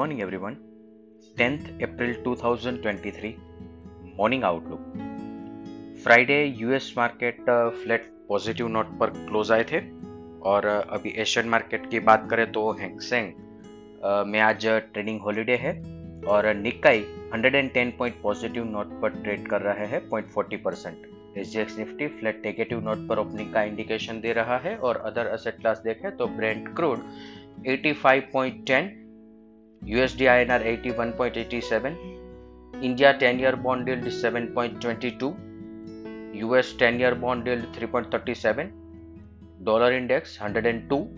morning, everyone. 10th April 2023 morning outlook Friday US market flat positive note पर close आए थे। और uh, अभी एशियन मार्केट की बात करें तो हैंगसेंग uh, में आज ट्रेडिंग हॉलीडे है। और निकाई 110 पॉइंट पॉजिटिव नोट पर ट्रेड कर रहा है point forty percent S Nifty flat negative note पर ओपनिंग का इंडिकेशन दे रहा है। और अदर असेट क्लास देखें तो Brent crude 85.10 USD INR 81.87 India 10 year bond yield 7.22 US 10 year bond yield 3.37 dollar index 102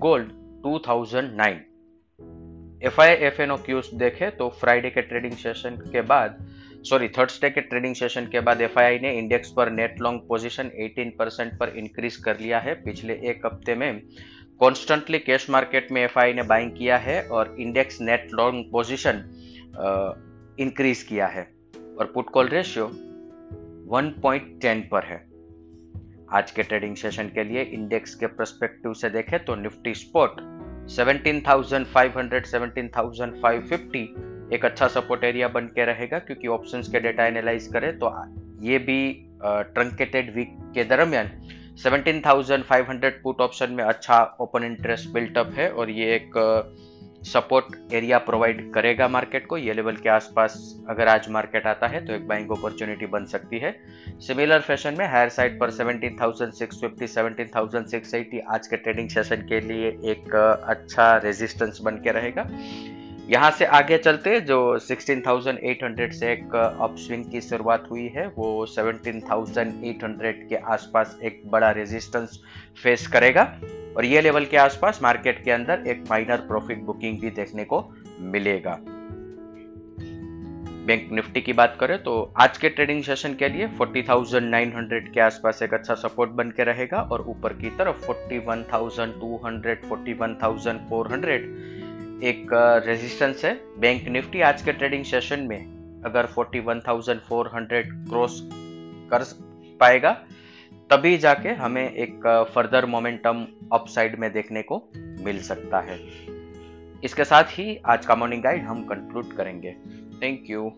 gold 2009 F I F cues देखे तो फ्राइडे के ट्रेडिंग सेशन के बाद सॉरी थर्सडे के ट्रेडिंग सेशन के बाद FII ने इंडेक्स पर नेट लॉन्ग पोजीशन 18 परसेंट पर इंक्रीज कर लिया है पिछले एक हफ़्ते में। कॉन्स्टेंटली कैश मार्केट में एफआई ने बाइंग किया है और index net long position increase किया है। और पुट कॉल रेशियो 1.10 पर है। आज के ट्रेडिंग सेशन के लिए इंडेक्स के परस्पेक्टिव से देखें तो निफ्टी स्पॉट 17,500 17,550 एक अच्छा सपोर्ट एरिया बन के रहेगा क्योंकि ऑप्शंस के डेटा एनालाइज करें तो ये भी ट्रंकेटेड वीक के दरमियान 17,500 पुट ऑप्शन में अच्छा ओपन इंटरेस्ट बिल्टअप है और ये एक सपोर्ट एरिया प्रोवाइड करेगा मार्केट को। ये लेवल के आसपास अगर आज मार्केट आता है तो एक बाइंग अपॉर्चुनिटी बन सकती है। सिमिलर फ़ैशन में हायर साइड पर 17,650 17,680 आज के ट्रेडिंग सेशन के लिए एक अच्छा रेजिस्टेंस बन के रहेगा। यहाँ से आगे चलते जो 16,800 से एक अपस्विंग की शुरुआत हुई है वो 17,800 के आसपास एक बड़ा रेजिस्टेंस फेस करेगा। और ये लेवल के आसपास मार्केट के अंदर एक माइनर प्रॉफिट बुकिंग भी देखने को मिलेगा। बैंक निफ्टी की बात करें तो आज के ट्रेडिंग सेशन के लिए 40,900 के आसपास एक अच्छा सपोर्ट बन के रहेगा और ऊपर की तरफ़ 41,200 41,400 एक रेजिस्टेंस है। बैंक निफ्टी आज के ट्रेडिंग सेशन में अगर 41,400 क्रॉस कर पाएगा तभी जाके हमें एक फर्दर मोमेंटम अपसाइड में देखने को मिल सकता है। इसके साथ ही आज का मॉर्निंग गाइड हम कंक्लूड करेंगे। Thank you